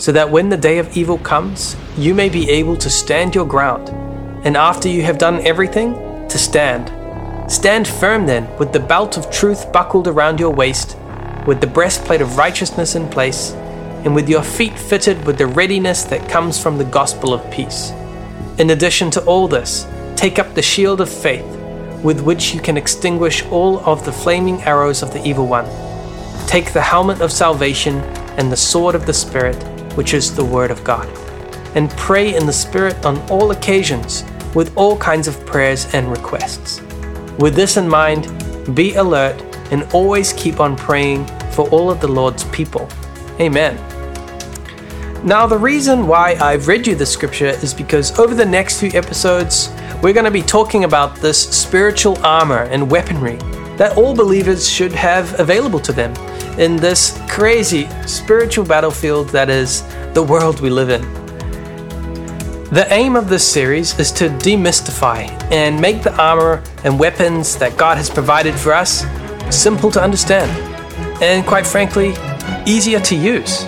so that when the day of evil comes, you may be able to stand your ground, and after you have done everything, to stand. Stand firm then, with the belt of truth buckled around your waist, with the breastplate of righteousness in place, and with your feet fitted with the readiness that comes from the gospel of peace. In addition to all this, take up the shield of faith, with which you can extinguish all of the flaming arrows of the evil one. Take the helmet of salvation and the sword of the Spirit, which is the Word of God. And pray in the Spirit on all occasions, with all kinds of prayers and requests. With this in mind, be alert and always keep on praying for all of the Lord's people. Amen. Now, the reason why I've read you the scripture is because over the next few episodes, we're going to be talking about this spiritual armor and weaponry that all believers should have available to them in this crazy spiritual battlefield that is the world we live in. The aim of this series is to demystify and make the armor and weapons that God has provided for us simple to understand and, quite frankly, easier to use.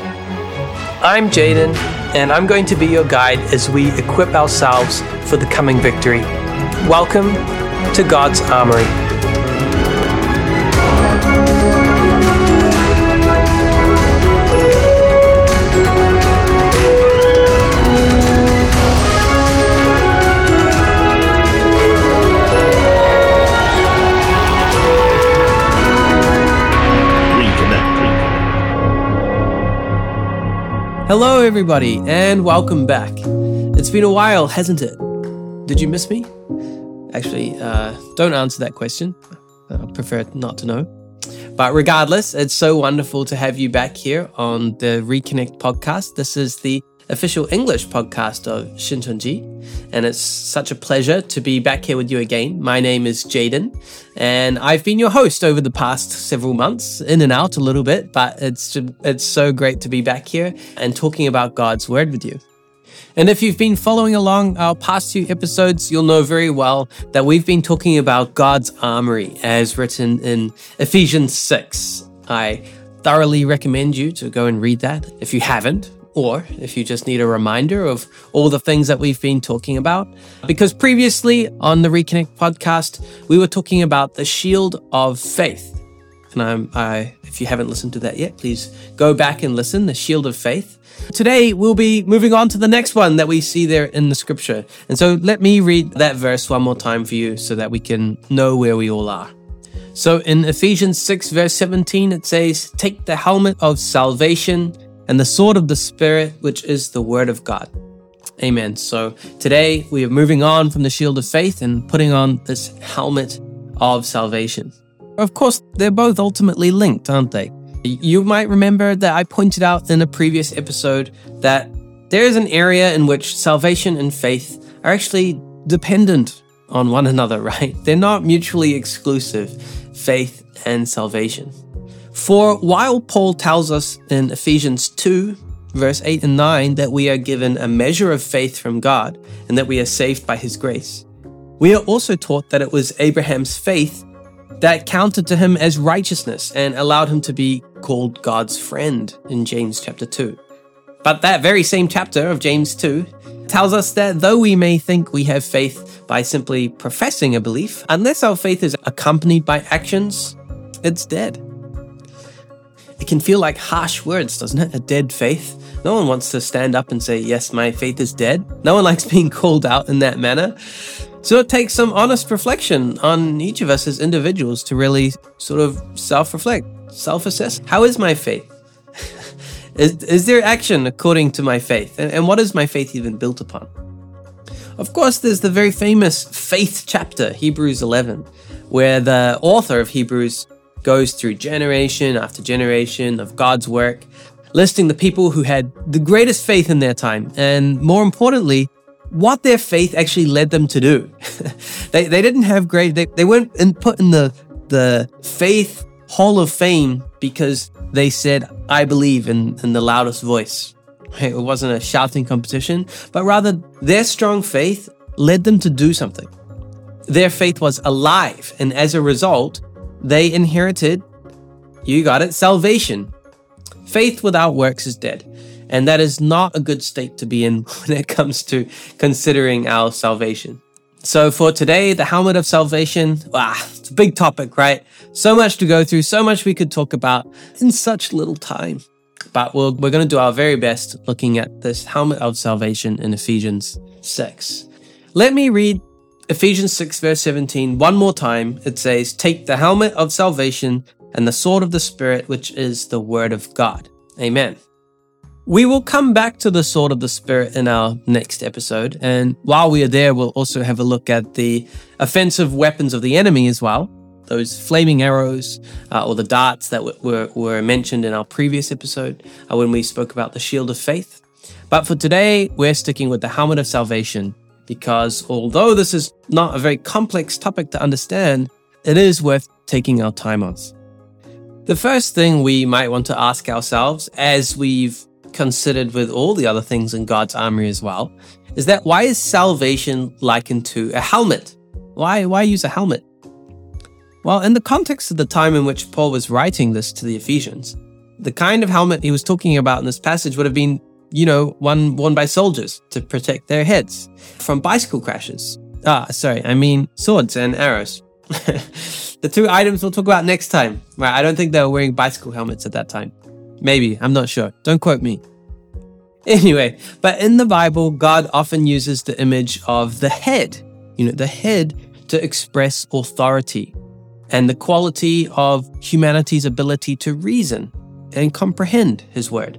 I'm Jayden, and I'm going to be your guide as we equip ourselves for the coming victory. Welcome to God's Armory. Everybody, and welcome back. It's been a while, hasn't it? Did you miss me? Actually, uh, don't answer that question. I prefer not to know. But regardless, it's so wonderful to have you back here on the Reconnect podcast. This is the official English podcast of Shincheonji, and it's such a pleasure to be back here with you again. My name is Jayden, and I've been your host over the past several months, in and out a little bit, but it's it's so great to be back here and talking about God's word with you. And if you've been following along our past few episodes, you'll know very well that we've been talking about God's armory as written in Ephesians 6. I thoroughly recommend you to go and read that if you haven't or if you just need a reminder of all the things that we've been talking about. Because previously on the Reconnect podcast, we were talking about the shield of faith. And I'm, I, if you haven't listened to that yet, please go back and listen, the shield of faith. Today, we'll be moving on to the next one that we see there in the scripture. And so let me read that verse one more time for you so that we can know where we all are. So in Ephesians 6, verse 17, it says, Take the helmet of salvation and the sword of the Spirit, which is the Word of God. Amen. So today we are moving on from the shield of faith and putting on this helmet of salvation. Of course, they're both ultimately linked, aren't they? You might remember that I pointed out in a previous episode that there is an area in which salvation and faith are actually dependent on one another, right? They're not mutually exclusive, faith and salvation. For while Paul tells us in Ephesians 2, verse 8 and 9, that we are given a measure of faith from God and that we are saved by his grace, we are also taught that it was Abraham's faith that counted to him as righteousness and allowed him to be called God's friend in James chapter 2. But that very same chapter of James 2 tells us that though we may think we have faith by simply professing a belief, unless our faith is accompanied by actions, it's dead. It can feel like harsh words, doesn't it? A dead faith. No one wants to stand up and say, Yes, my faith is dead. No one likes being called out in that manner. So it takes some honest reflection on each of us as individuals to really sort of self reflect, self assess. How is my faith? is, is there action according to my faith? And, and what is my faith even built upon? Of course, there's the very famous faith chapter, Hebrews 11, where the author of Hebrews goes through generation after generation of God's work, listing the people who had the greatest faith in their time, and more importantly, what their faith actually led them to do. they, they didn't have great, they, they weren't in, put in the, the faith hall of fame because they said, I believe in, in the loudest voice. It wasn't a shouting competition, but rather their strong faith led them to do something. Their faith was alive, and as a result, they inherited, you got it, salvation. Faith without works is dead. And that is not a good state to be in when it comes to considering our salvation. So for today, the helmet of salvation, wow, it's a big topic, right? So much to go through, so much we could talk about in such little time. But we're, we're going to do our very best looking at this helmet of salvation in Ephesians 6. Let me read Ephesians 6, verse 17 one more time. It says, Take the helmet of salvation and the sword of the Spirit, which is the word of God. Amen. We will come back to the sword of the Spirit in our next episode. And while we are there, we'll also have a look at the offensive weapons of the enemy as well. Those flaming arrows uh, or the darts that were, were mentioned in our previous episode uh, when we spoke about the shield of faith. But for today, we're sticking with the helmet of salvation because although this is not a very complex topic to understand, it is worth taking our time on. The first thing we might want to ask ourselves, as we've considered with all the other things in God's armory as well, is that why is salvation likened to a helmet? Why, why use a helmet? Well, in the context of the time in which Paul was writing this to the Ephesians, the kind of helmet he was talking about in this passage would have been, you know, one worn by soldiers to protect their heads from bicycle crashes. Ah, sorry, I mean swords and arrows. the two items we'll talk about next time. Right, I don't think they were wearing bicycle helmets at that time. Maybe, I'm not sure. Don't quote me. Anyway, but in the Bible, God often uses the image of the head, you know, the head to express authority and the quality of humanity's ability to reason and comprehend his word.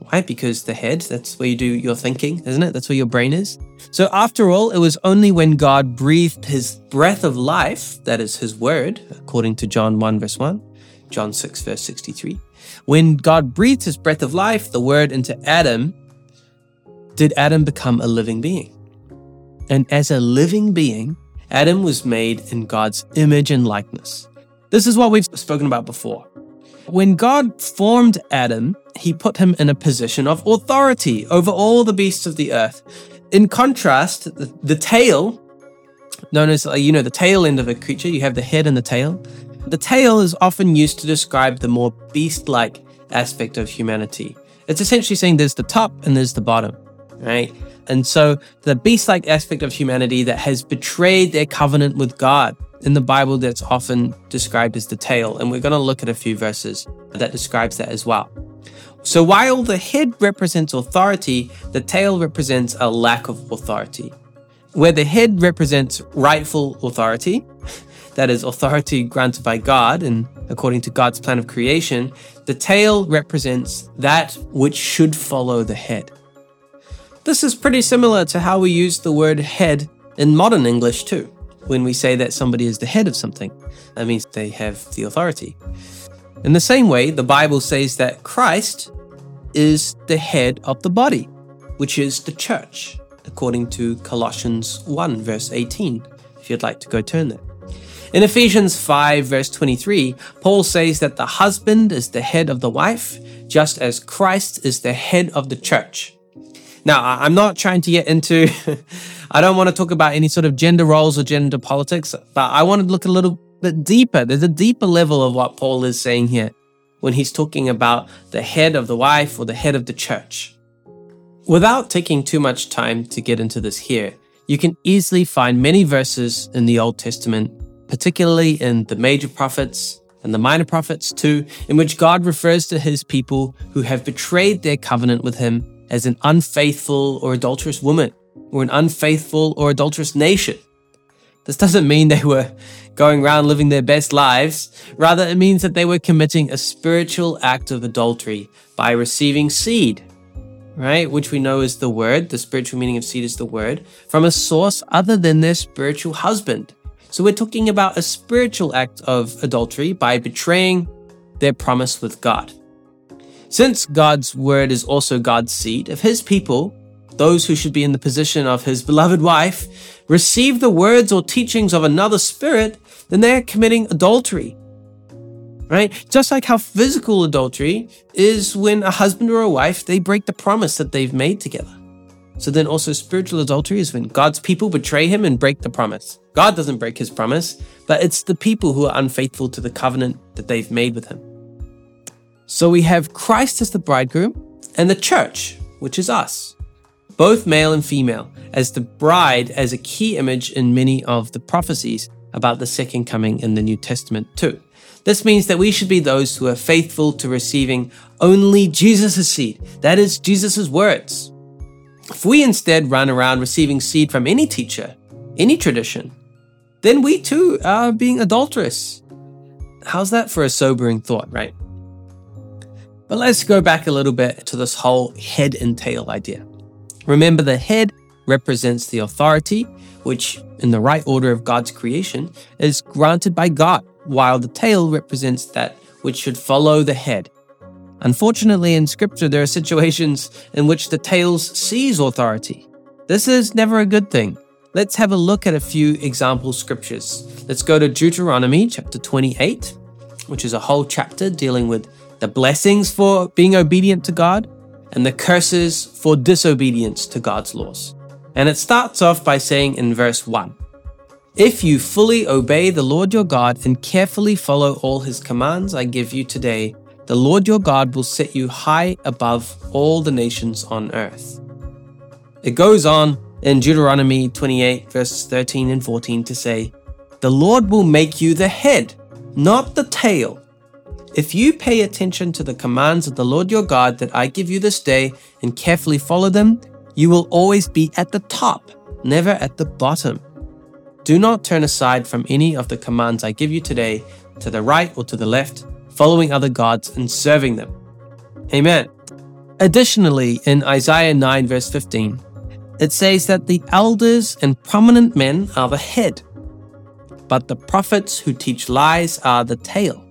Why? Because the head, that's where you do your thinking, isn't it? That's where your brain is. So, after all, it was only when God breathed his breath of life, that is his word, according to John 1, verse 1, John 6, verse 63, when God breathed his breath of life, the word, into Adam, did Adam become a living being. And as a living being, Adam was made in God's image and likeness. This is what we've spoken about before. When God formed Adam, he put him in a position of authority over all the beasts of the earth. In contrast, the, the tail, known as, you know, the tail end of a creature, you have the head and the tail. The tail is often used to describe the more beast like aspect of humanity. It's essentially saying there's the top and there's the bottom, right? And so the beast like aspect of humanity that has betrayed their covenant with God. In the Bible, that's often described as the tail. And we're going to look at a few verses that describes that as well. So while the head represents authority, the tail represents a lack of authority. Where the head represents rightful authority, that is authority granted by God and according to God's plan of creation, the tail represents that which should follow the head. This is pretty similar to how we use the word head in modern English too. When we say that somebody is the head of something, that means they have the authority. In the same way, the Bible says that Christ is the head of the body, which is the church, according to Colossians 1, verse 18, if you'd like to go turn there. In Ephesians 5, verse 23, Paul says that the husband is the head of the wife, just as Christ is the head of the church. Now, I'm not trying to get into, I don't want to talk about any sort of gender roles or gender politics, but I want to look a little bit deeper. There's a deeper level of what Paul is saying here when he's talking about the head of the wife or the head of the church. Without taking too much time to get into this here, you can easily find many verses in the Old Testament particularly in the major prophets and the minor prophets too, in which God refers to his people who have betrayed their covenant with him as an unfaithful or adulterous woman or an unfaithful or adulterous nation. This doesn't mean they were going around living their best lives. Rather, it means that they were committing a spiritual act of adultery by receiving seed, right? Which we know is the word, the spiritual meaning of seed is the word, from a source other than their spiritual husband. So we're talking about a spiritual act of adultery by betraying their promise with God. Since God's word is also God's seed, if his people, those who should be in the position of his beloved wife, receive the words or teachings of another spirit, then they're committing adultery. Right? Just like how physical adultery is when a husband or a wife, they break the promise that they've made together. So then also spiritual adultery is when God's people betray him and break the promise. God doesn't break his promise, but it's the people who are unfaithful to the covenant that they've made with him. So we have Christ as the bridegroom and the church, which is us, both male and female, as the bride as a key image in many of the prophecies about the second coming in the New Testament too. This means that we should be those who are faithful to receiving only Jesus' seed, that is, Jesus' words. If we instead run around receiving seed from any teacher, any tradition, then we too are being adulterous. How's that for a sobering thought, right? But let's go back a little bit to this whole head and tail idea. Remember, the head represents the authority, which, in the right order of God's creation, is granted by God, while the tail represents that which should follow the head. Unfortunately, in Scripture, there are situations in which the tails seize authority. This is never a good thing. Let's have a look at a few example scriptures. Let's go to Deuteronomy chapter 28, which is a whole chapter dealing with the blessings for being obedient to God and the curses for disobedience to God's laws. And it starts off by saying in verse 1 If you fully obey the Lord your God and carefully follow all his commands I give you today, the Lord your God will set you high above all the nations on earth. It goes on in Deuteronomy 28, verses 13 and 14 to say, The Lord will make you the head, not the tail. If you pay attention to the commands of the Lord your God that I give you this day and carefully follow them, you will always be at the top, never at the bottom. Do not turn aside from any of the commands I give you today to the right or to the left, following other gods and serving them. Amen. Additionally, in Isaiah 9, verse 15, it says that the elders and prominent men are the head, but the prophets who teach lies are the tail.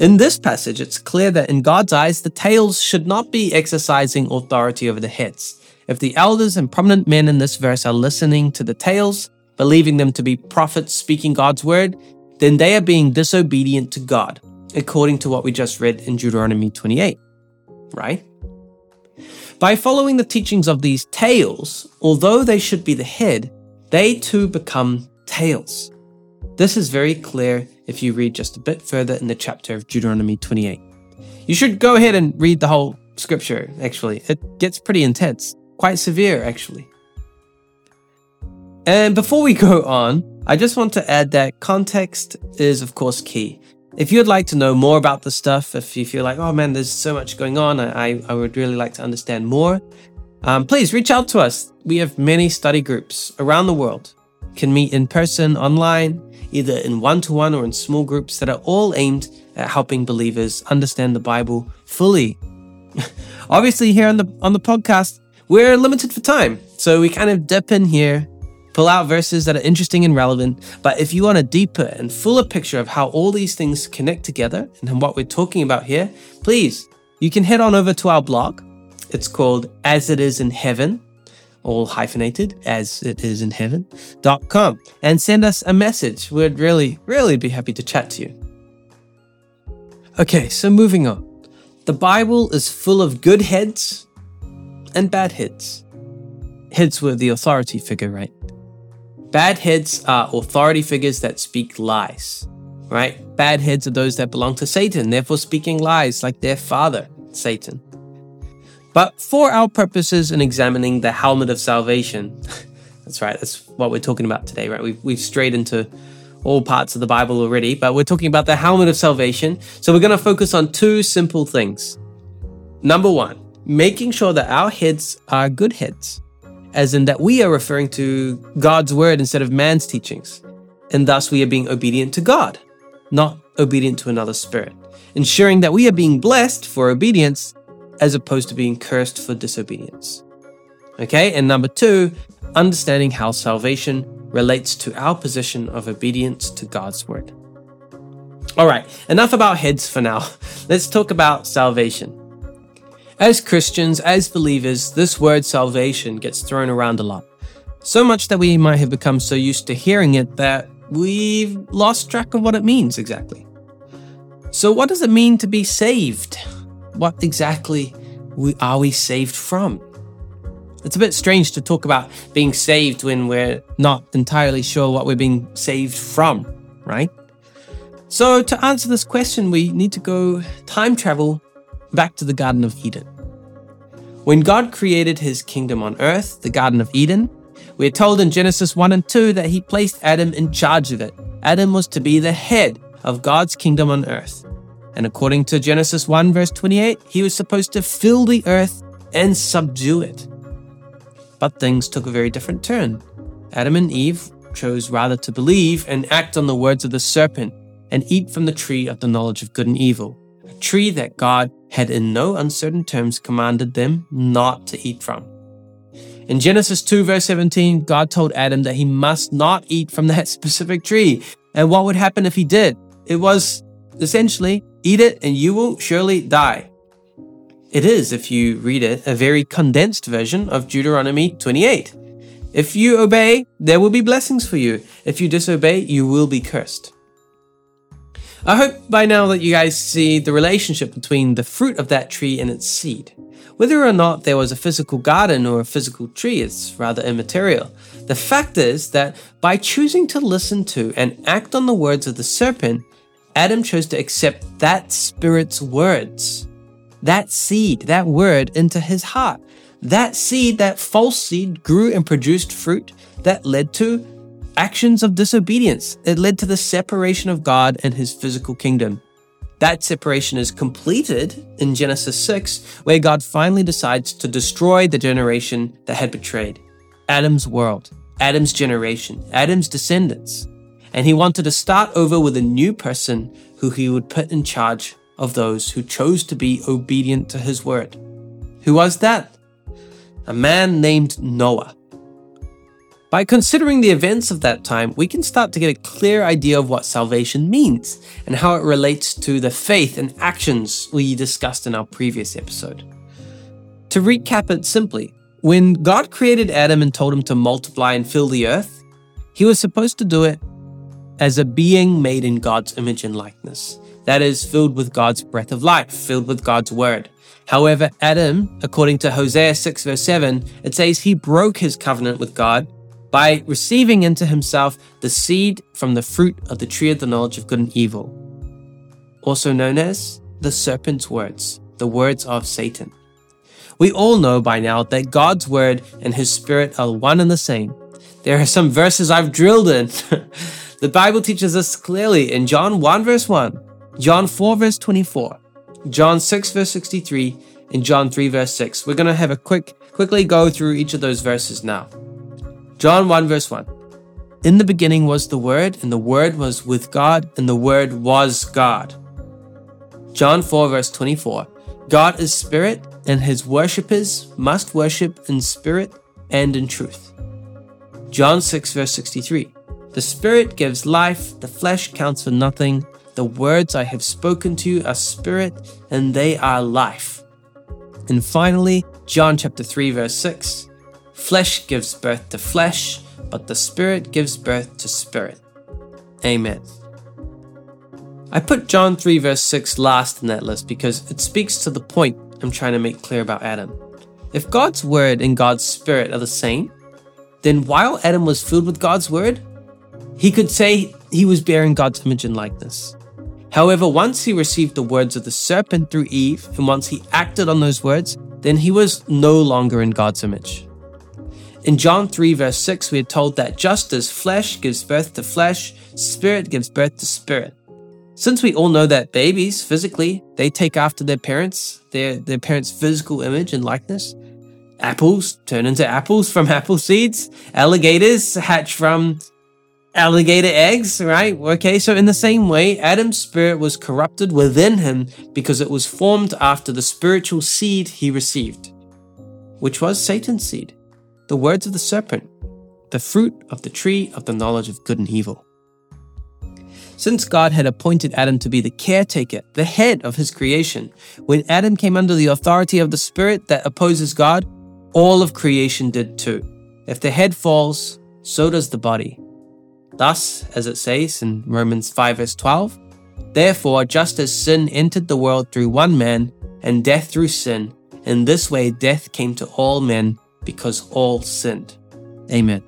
In this passage, it's clear that in God's eyes, the tails should not be exercising authority over the heads. If the elders and prominent men in this verse are listening to the tails, believing them to be prophets speaking God's word, then they are being disobedient to God, according to what we just read in Deuteronomy 28, right? By following the teachings of these tails, although they should be the head, they too become tails. This is very clear if you read just a bit further in the chapter of Deuteronomy 28. You should go ahead and read the whole scripture, actually. It gets pretty intense, quite severe, actually. And before we go on, I just want to add that context is, of course, key. If you'd like to know more about the stuff, if you feel like, oh man, there's so much going on, I, I would really like to understand more, um, please reach out to us. We have many study groups around the world. Can meet in person, online, either in one to one or in small groups that are all aimed at helping believers understand the Bible fully. Obviously, here on the on the podcast, we're limited for time, so we kind of dip in here pull out verses that are interesting and relevant. But if you want a deeper and fuller picture of how all these things connect together and what we're talking about here, please, you can head on over to our blog. It's called As It Is in Heaven, all hyphenated, as it is in heaven.com, and send us a message. We'd really, really be happy to chat to you. Okay, so moving on. The Bible is full of good heads and bad heads. Heads were the authority figure, right? Bad heads are authority figures that speak lies, right? Bad heads are those that belong to Satan, therefore speaking lies like their father, Satan. But for our purposes in examining the helmet of salvation, that's right, that's what we're talking about today, right? We've, we've strayed into all parts of the Bible already, but we're talking about the helmet of salvation. So we're going to focus on two simple things. Number one, making sure that our heads are good heads as in that we are referring to God's word instead of man's teachings. And thus we are being obedient to God, not obedient to another spirit, ensuring that we are being blessed for obedience as opposed to being cursed for disobedience. Okay, and number two, understanding how salvation relates to our position of obedience to God's word. All right, enough about heads for now. Let's talk about salvation. As Christians, as believers, this word salvation gets thrown around a lot. So much that we might have become so used to hearing it that we've lost track of what it means exactly. So, what does it mean to be saved? What exactly are we saved from? It's a bit strange to talk about being saved when we're not entirely sure what we're being saved from, right? So, to answer this question, we need to go time travel back to the Garden of Eden. When God created his kingdom on earth, the Garden of Eden, we're told in Genesis 1 and 2 that he placed Adam in charge of it. Adam was to be the head of God's kingdom on earth. And according to Genesis 1, verse 28, he was supposed to fill the earth and subdue it. But things took a very different turn. Adam and Eve chose rather to believe and act on the words of the serpent and eat from the tree of the knowledge of good and evil, a tree that God had in no uncertain terms commanded them not to eat from. In Genesis 2, verse 17, God told Adam that he must not eat from that specific tree. And what would happen if he did? It was essentially, eat it and you will surely die. It is, if you read it, a very condensed version of Deuteronomy 28. If you obey, there will be blessings for you. If you disobey, you will be cursed. I hope by now that you guys see the relationship between the fruit of that tree and its seed. Whether or not there was a physical garden or a physical tree is rather immaterial. The fact is that by choosing to listen to and act on the words of the serpent, Adam chose to accept that spirit's words, that seed, that word into his heart. That seed, that false seed, grew and produced fruit that led to actions of disobedience. It led to the separation of God and his physical kingdom. That separation is completed in Genesis 6, where God finally decides to destroy the generation that had betrayed Adam's world, Adam's generation, Adam's descendants. And he wanted to start over with a new person who he would put in charge of those who chose to be obedient to his word. Who was that? A man named Noah. By considering the events of that time, we can start to get a clear idea of what salvation means and how it relates to the faith and actions we discussed in our previous episode. To recap it simply, when God created Adam and told him to multiply and fill the earth, he was supposed to do it as a being made in God's image and likeness. That is, filled with God's breath of life, filled with God's word. However, Adam, according to Hosea 6, verse 7, it says he broke his covenant with God by receiving into himself the seed from the fruit of the tree of the knowledge of good and evil, also known as the serpent's words, the words of Satan. We all know by now that God's word and his spirit are one and the same. There are some verses I've drilled in. the Bible teaches us clearly in John 1 verse 1, John 4 verse 24, John 6 verse 63, and John 3 verse 6. We're going to have a quick quickly go through each of those verses now. John 1 verse 1. In the beginning was the Word, and the Word was with God, and the Word was God. John 4 verse 24. God is spirit, and his worshippers must worship in spirit and in truth. John 6 verse 63. The spirit gives life, the flesh counts for nothing. The words I have spoken to you are spirit, and they are life. And finally, John chapter 3 verse 6. Flesh gives birth to flesh, but the Spirit gives birth to spirit. Amen. I put John 3, verse 6 last in that list because it speaks to the point I'm trying to make clear about Adam. If God's Word and God's Spirit are the same, then while Adam was filled with God's Word, he could say he was bearing God's image and likeness. However, once he received the words of the serpent through Eve, and once he acted on those words, then he was no longer in God's image. In John 3, verse 6, we are told that just as flesh gives birth to flesh, spirit gives birth to spirit. Since we all know that babies, physically, they take after their parents, their, their parents' physical image and likeness, apples turn into apples from apple seeds, alligators hatch from alligator eggs, right? Okay, so in the same way, Adam's spirit was corrupted within him because it was formed after the spiritual seed he received, which was Satan's seed the words of the serpent, the fruit of the tree of the knowledge of good and evil. Since God had appointed Adam to be the caretaker, the head of his creation, when Adam came under the authority of the spirit that opposes God, all of creation did too. If the head falls, so does the body. Thus, as it says in Romans 5 verse 12, Therefore, just as sin entered the world through one man, and death through sin, in this way death came to all men because all sinned. Amen.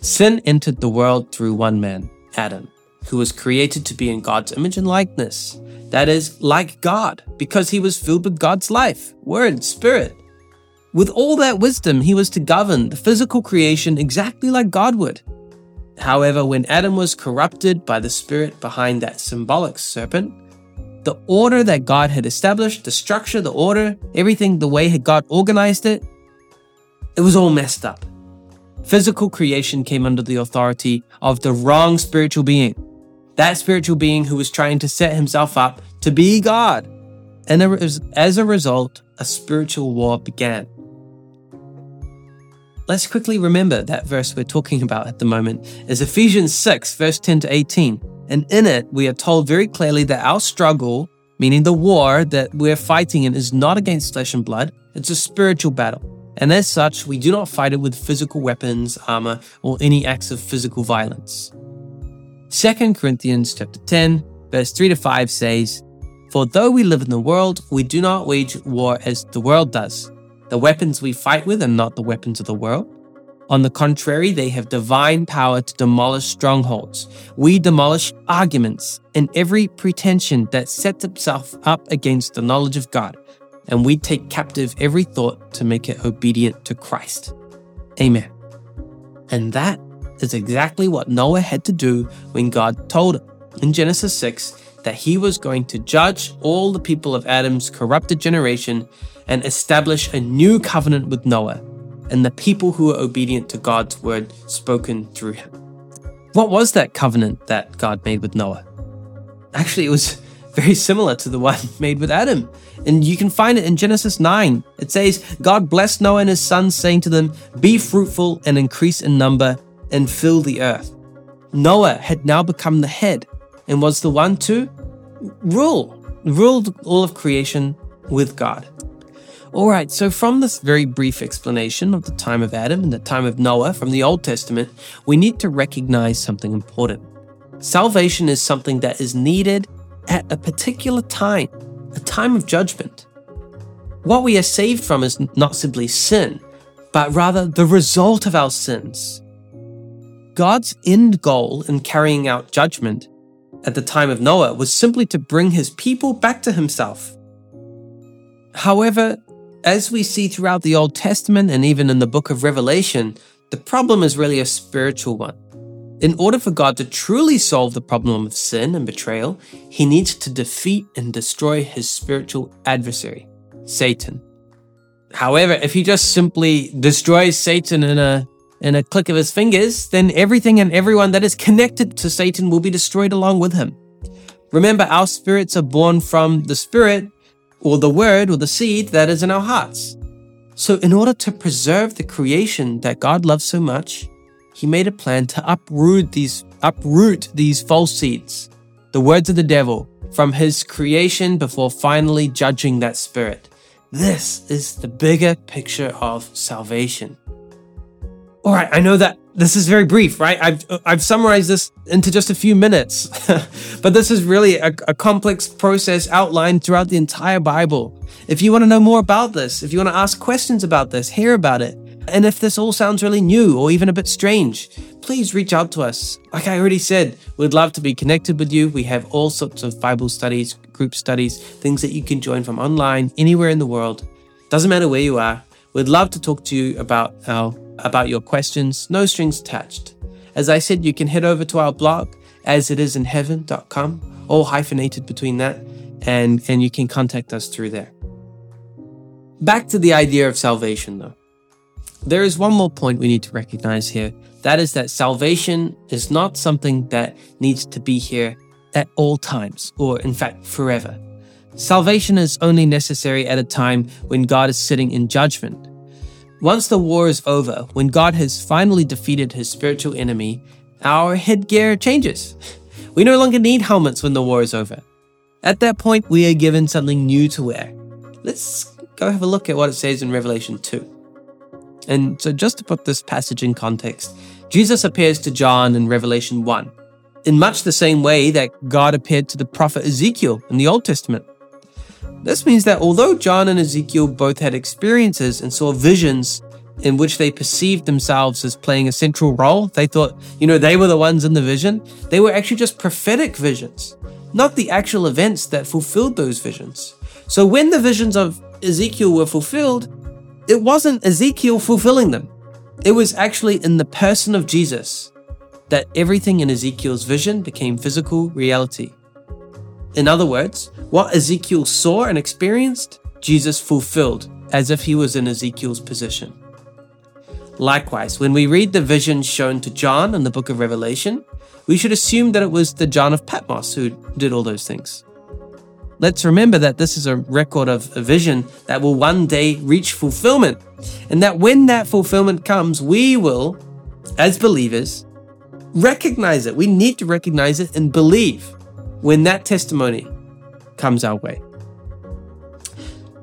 Sin entered the world through one man, Adam, who was created to be in God's image and likeness. That is, like God, because he was filled with God's life, word, spirit. With all that wisdom, he was to govern the physical creation exactly like God would. However, when Adam was corrupted by the spirit behind that symbolic serpent, the order that God had established, the structure, the order, everything, the way God organized it, it was all messed up. Physical creation came under the authority of the wrong spiritual being. That spiritual being who was trying to set himself up to be God. And as a result, a spiritual war began. Let's quickly remember that verse we're talking about at the moment is Ephesians 6, verse 10 to 18. And in it, we are told very clearly that our struggle, meaning the war that we're fighting in, is not against flesh and blood, it's a spiritual battle. And as such, we do not fight it with physical weapons, armor, or any acts of physical violence. 2 Corinthians chapter 10, verse 3 to 5 says, For though we live in the world, we do not wage war as the world does. The weapons we fight with are not the weapons of the world. On the contrary, they have divine power to demolish strongholds. We demolish arguments and every pretension that sets itself up against the knowledge of God, and we take captive every thought to make it obedient to Christ. Amen. And that is exactly what Noah had to do when God told him in Genesis 6 that he was going to judge all the people of Adam's corrupted generation and establish a new covenant with Noah and the people who were obedient to God's word spoken through him. What was that covenant that God made with Noah? Actually, it was very similar to the one made with Adam. And you can find it in Genesis 9. It says, God blessed Noah and his sons, saying to them, Be fruitful and increase in number and fill the earth. Noah had now become the head and was the one to rule, ruled all of creation with God. All right, so from this very brief explanation of the time of Adam and the time of Noah from the Old Testament, we need to recognize something important. Salvation is something that is needed at a particular time, a time of judgment. What we are saved from is not simply sin, but rather the result of our sins. God's end goal in carrying out judgment at the time of Noah was simply to bring his people back to himself. However, as we see throughout the Old Testament and even in the book of Revelation, the problem is really a spiritual one. In order for God to truly solve the problem of sin and betrayal, he needs to defeat and destroy his spiritual adversary, Satan. However, if he just simply destroys Satan in a in a click of his fingers, then everything and everyone that is connected to Satan will be destroyed along with him. Remember, our spirits are born from the Spirit, or the word or the seed that is in our hearts. So, in order to preserve the creation that God loves so much, he made a plan to uproot these uproot these false seeds, the words of the devil, from his creation before finally judging that spirit. This is the bigger picture of salvation. All right, I know that this is very brief, right? I've I've summarized this into just a few minutes, but this is really a, a, complex process outlined throughout the entire Bible. If you want to know more about this, if you want to ask questions about this, hear about it, and if this all sounds really new or even a bit strange, please reach out to us. Like I already said, we'd love to be connected with you. We have all sorts of Bible studies, group studies, things that you can join from online anywhere in the world. Doesn't matter where you are. We'd love to talk to you about our about your questions, no strings attached. As I said, you can head over to our blog, asitisInheaven.com, all hyphenated between that, and, and you can contact us through there. Back to the idea of salvation, though. There is one more point we need to recognize here. That is that salvation is not something that needs to be here at all times, or in fact, forever. Salvation is only necessary at a time when God is sitting in judgment once the war is over, when God has finally defeated his spiritual enemy, our headgear changes. We no longer need helmets when the war is over. At that point, we are given something new to wear. Let's go have a look at what it says in Revelation 2. And so, just to put this passage in context, Jesus appears to John in Revelation 1, in much the same way that God appeared to the prophet Ezekiel in the Old Testament. This means that although John and Ezekiel both had experiences and saw visions in which they perceived themselves as playing a central role, they thought, you know, they were the ones in the vision, they were actually just prophetic visions, not the actual events that fulfilled those visions. So when the visions of Ezekiel were fulfilled, it wasn't Ezekiel fulfilling them. It was actually in the person of Jesus that everything in Ezekiel's vision became physical reality. In other words, what Ezekiel saw and experienced, Jesus fulfilled as if he was in Ezekiel's position. Likewise, when we read the vision shown to John in the book of Revelation, we should assume that it was the John of Patmos who did all those things. Let's remember that this is a record of a vision that will one day reach fulfillment, and that when that fulfillment comes, we will, as believers, recognize it. We need to recognize it and believe when that testimony comes our way.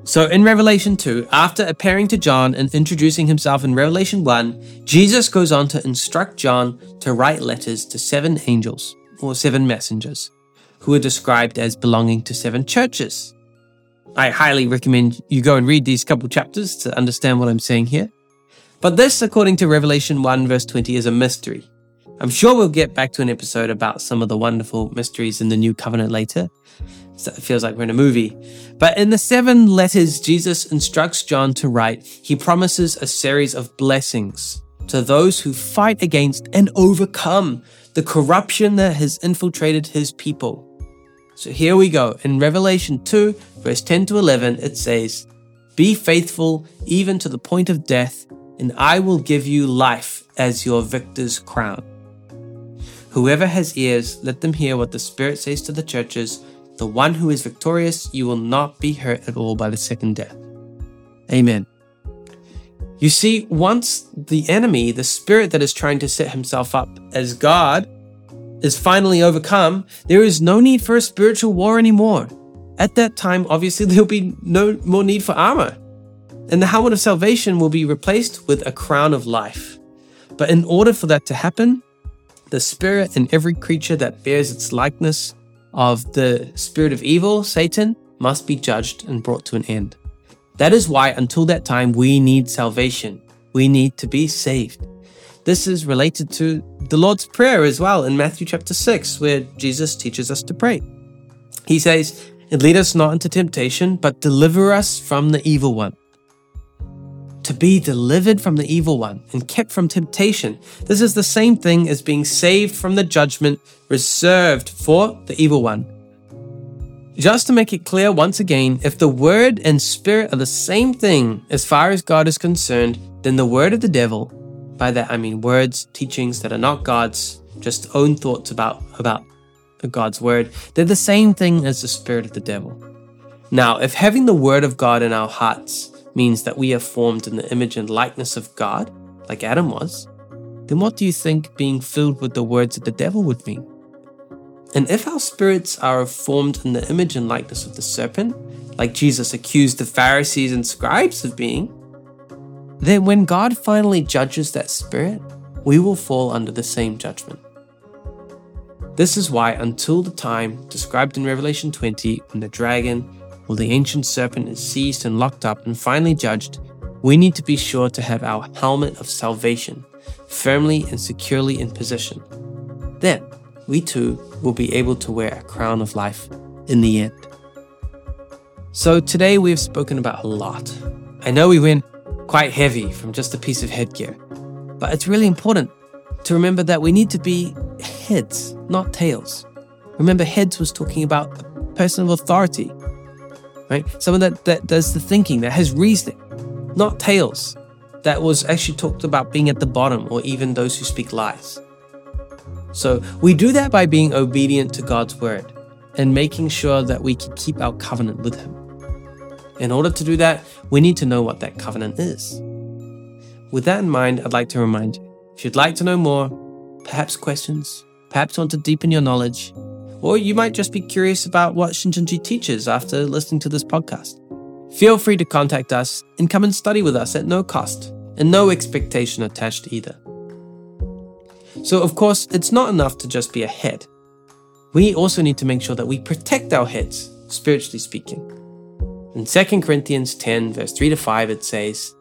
So in Revelation 2, after appearing to John and introducing himself in Revelation 1, Jesus goes on to instruct John to write letters to seven angels or seven messengers who are described as belonging to seven churches. I highly recommend you go and read these couple chapters to understand what I'm saying here. But this, according to Revelation 1, verse 20, is a mystery. I'm sure we'll get back to an episode about some of the wonderful mysteries in the new covenant later. So it feels like we're in a movie. But in the seven letters Jesus instructs John to write, he promises a series of blessings to those who fight against and overcome the corruption that has infiltrated his people. So here we go. In Revelation 2, verse 10 to 11, it says, Be faithful even to the point of death, and I will give you life as your victor's crown. Whoever has ears, let them hear what the Spirit says to the churches. The one who is victorious, you will not be hurt at all by the second death. Amen. You see, once the enemy, the spirit that is trying to set himself up as God, is finally overcome, there is no need for a spiritual war anymore. At that time, obviously, there'll be no more need for armor. And the helmet of salvation will be replaced with a crown of life. But in order for that to happen, the spirit in every creature that bears its likeness of the spirit of evil, Satan, must be judged and brought to an end. That is why, until that time, we need salvation. We need to be saved. This is related to the Lord's Prayer as well in Matthew chapter 6, where Jesus teaches us to pray. He says, Lead us not into temptation, but deliver us from the evil one to be delivered from the evil one and kept from temptation. This is the same thing as being saved from the judgment reserved for the evil one. Just to make it clear once again, if the word and spirit are the same thing as far as God is concerned, then the word of the devil, by that I mean words, teachings that are not God's, just own thoughts about, about God's word, they're the same thing as the spirit of the devil. Now, if having the word of God in our hearts means that we are formed in the image and likeness of God, like Adam was, then what do you think being filled with the words of the devil would mean? And if our spirits are formed in the image and likeness of the serpent, like Jesus accused the Pharisees and scribes of being, then when God finally judges that spirit, we will fall under the same judgment. This is why, until the time described in Revelation 20, when the dragon while the ancient serpent is seized and locked up and finally judged, we need to be sure to have our helmet of salvation firmly and securely in position. Then, we too will be able to wear a crown of life in the end. So, today we've spoken about a lot. I know we went quite heavy from just a piece of headgear, but it's really important to remember that we need to be heads, not tails. Remember, heads was talking about a person of authority, right? Someone that, that does the thinking, that has reasoning, not tails, that was actually talked about being at the bottom or even those who speak lies. So we do that by being obedient to God's word and making sure that we can keep our covenant with Him. In order to do that, we need to know what that covenant is. With that in mind, I'd like to remind you if you'd like to know more, perhaps questions, perhaps want to deepen your knowledge, or you might just be curious about what Shincheonji teaches after listening to this podcast. Feel free to contact us and come and study with us at no cost and no expectation attached either. So, of course, it's not enough to just be a head. We also need to make sure that we protect our heads, spiritually speaking. In 2 Corinthians 10, verse 3 to 5, it says,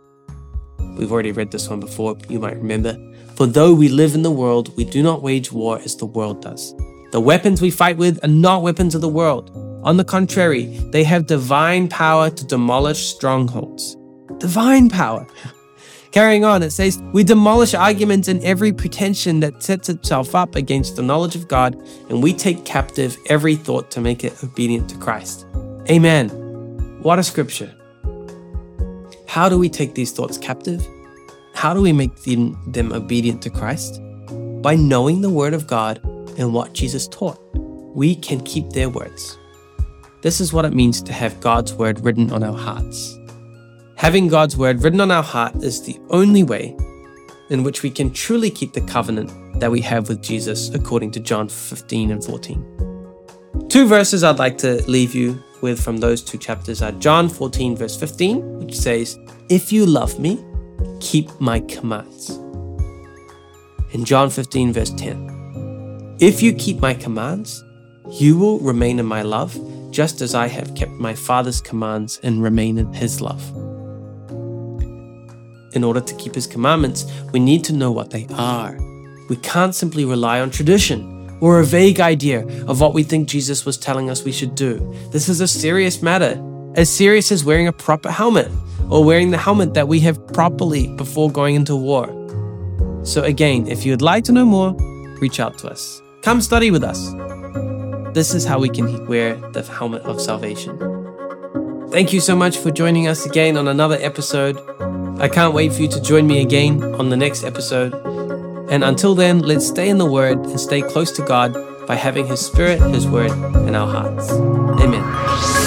We've already read this one before, you might remember. For though we live in the world, we do not wage war as the world does. The weapons we fight with are not weapons of the world. On the contrary, they have divine power to demolish strongholds. Divine power. Carrying on, it says, We demolish arguments and every pretension that sets itself up against the knowledge of God, and we take captive every thought to make it obedient to Christ. Amen. What a scripture. How do we take these thoughts captive? How do we make them, them obedient to Christ? By knowing the Word of God and what Jesus taught. We can keep their words. This is what it means to have God's Word written on our hearts. Having God's word written on our heart is the only way in which we can truly keep the covenant that we have with Jesus, according to John 15 and 14. Two verses I'd like to leave you with from those two chapters are John 14, verse 15, which says, If you love me, keep my commands. And John 15, verse 10, If you keep my commands, you will remain in my love, just as I have kept my Father's commands and remain in his love. In order to keep His commandments, we need to know what they are. We can't simply rely on tradition or a vague idea of what we think Jesus was telling us we should do. This is a serious matter, as serious as wearing a proper helmet or wearing the helmet that we have properly before going into war. So, again, if you'd like to know more, reach out to us. Come study with us. This is how we can wear the helmet of salvation. Thank you so much for joining us again on another episode. I can't wait for you to join me again on the next episode. And until then, let's stay in the Word and stay close to God by having His Spirit, His Word in our hearts. Amen.